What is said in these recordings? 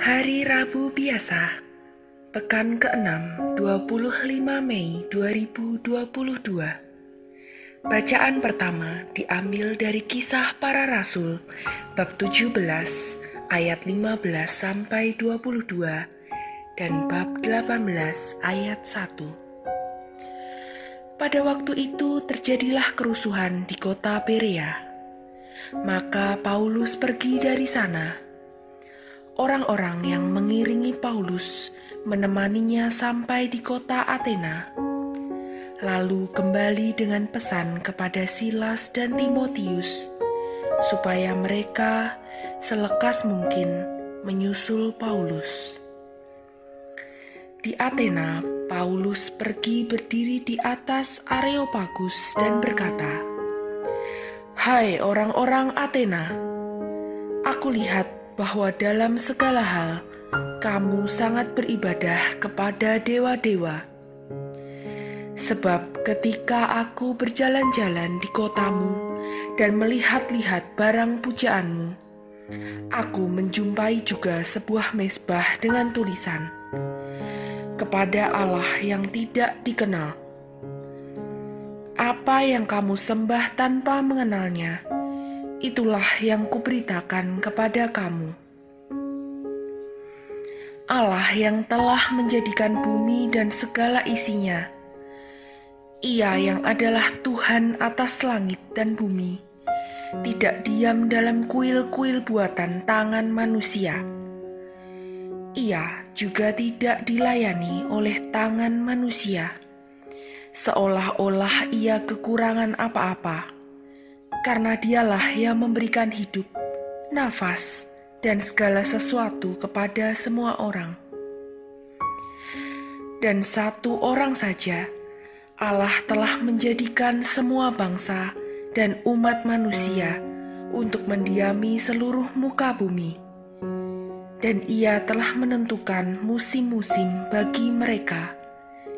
Hari Rabu biasa, pekan ke-6, 25 Mei 2022. Bacaan pertama diambil dari kisah para rasul, bab 17, ayat 15 sampai 22, dan bab 18 ayat 1. Pada waktu itu terjadilah kerusuhan di kota Berea. Maka Paulus pergi dari sana. Orang-orang yang mengiringi Paulus menemaninya sampai di kota Athena. Lalu kembali dengan pesan kepada Silas dan Timotius supaya mereka selekas mungkin menyusul Paulus. Di Athena, Paulus pergi berdiri di atas Areopagus dan berkata, "Hai orang-orang Athena, aku lihat bahwa dalam segala hal kamu sangat beribadah kepada dewa-dewa. Sebab ketika aku berjalan-jalan di kotamu dan melihat-lihat barang pujaanmu, aku menjumpai juga sebuah mesbah dengan tulisan." kepada Allah yang tidak dikenal. Apa yang kamu sembah tanpa mengenalnya, itulah yang kuberitakan kepada kamu. Allah yang telah menjadikan bumi dan segala isinya, Ia yang adalah Tuhan atas langit dan bumi, tidak diam dalam kuil-kuil buatan tangan manusia. Ia juga tidak dilayani oleh tangan manusia, seolah-olah ia kekurangan apa-apa, karena dialah yang memberikan hidup, nafas, dan segala sesuatu kepada semua orang. Dan satu orang saja, Allah telah menjadikan semua bangsa dan umat manusia untuk mendiami seluruh muka bumi dan Ia telah menentukan musim-musim bagi mereka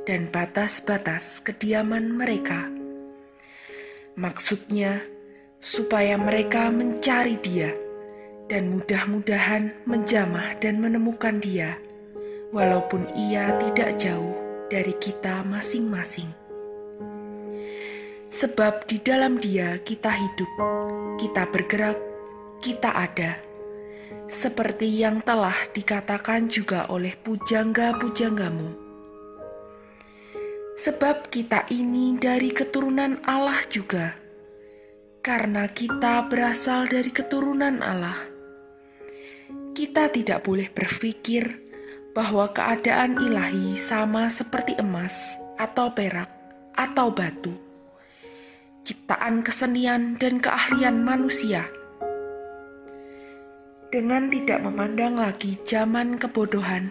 dan batas-batas kediaman mereka. Maksudnya, supaya mereka mencari Dia dan mudah-mudahan menjamah dan menemukan Dia, walaupun Ia tidak jauh dari kita masing-masing. Sebab di dalam Dia kita hidup, kita bergerak, kita ada seperti yang telah dikatakan juga oleh pujangga-pujanggamu. Sebab kita ini dari keturunan Allah juga, karena kita berasal dari keturunan Allah. Kita tidak boleh berpikir bahwa keadaan ilahi sama seperti emas atau perak atau batu, ciptaan kesenian dan keahlian manusia dengan tidak memandang lagi zaman kebodohan.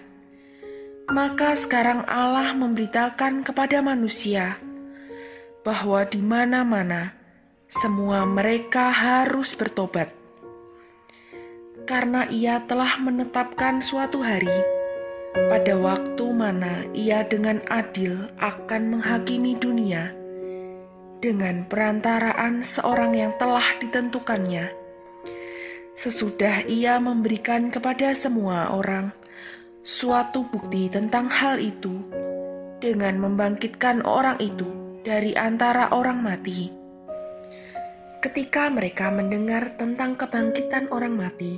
Maka sekarang Allah memberitakan kepada manusia bahwa di mana-mana semua mereka harus bertobat. Karena ia telah menetapkan suatu hari pada waktu mana ia dengan adil akan menghakimi dunia dengan perantaraan seorang yang telah ditentukannya sesudah ia memberikan kepada semua orang suatu bukti tentang hal itu dengan membangkitkan orang itu dari antara orang mati. Ketika mereka mendengar tentang kebangkitan orang mati,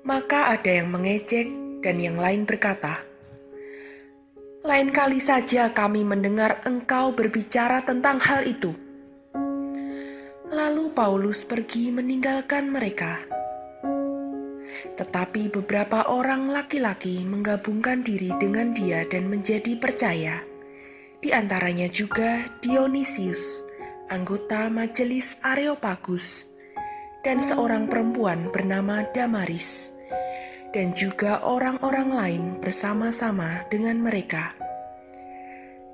maka ada yang mengejek dan yang lain berkata, "Lain kali saja kami mendengar engkau berbicara tentang hal itu." Lalu Paulus pergi meninggalkan mereka tetapi beberapa orang laki-laki menggabungkan diri dengan dia dan menjadi percaya. Di antaranya juga Dionysius, anggota majelis Areopagus, dan seorang perempuan bernama Damaris, dan juga orang-orang lain bersama-sama dengan mereka.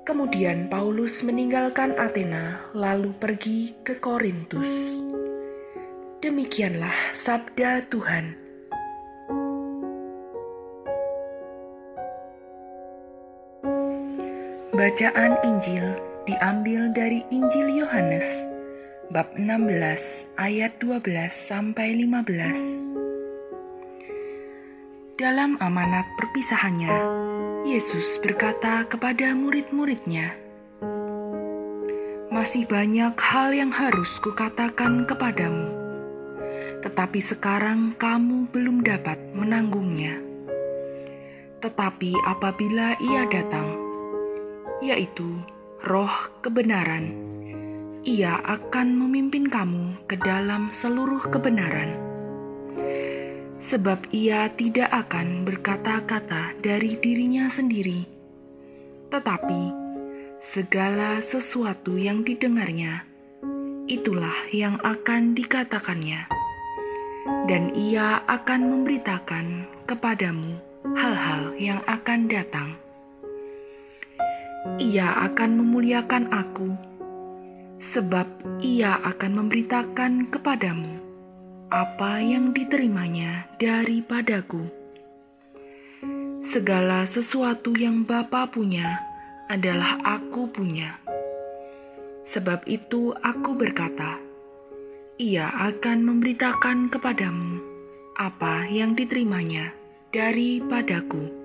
Kemudian Paulus meninggalkan Athena, lalu pergi ke Korintus. Demikianlah sabda Tuhan. Bacaan Injil diambil dari Injil Yohanes bab 16 ayat 12 sampai 15. Dalam amanat perpisahannya, Yesus berkata kepada murid-muridnya, "Masih banyak hal yang harus kukatakan kepadamu, tetapi sekarang kamu belum dapat menanggungnya. Tetapi apabila Ia datang, yaitu Roh kebenaran, Ia akan memimpin kamu ke dalam seluruh kebenaran." sebab ia tidak akan berkata-kata dari dirinya sendiri, tetapi segala sesuatu yang didengarnya, itulah yang akan dikatakannya, dan ia akan memberitakan kepadamu hal-hal yang akan datang. Ia akan memuliakan Aku, sebab ia akan memberitakan kepadamu apa yang diterimanya daripadaku. Segala sesuatu yang Bapa punya adalah aku punya. Sebab itu aku berkata, ia akan memberitakan kepadamu apa yang diterimanya daripadaku.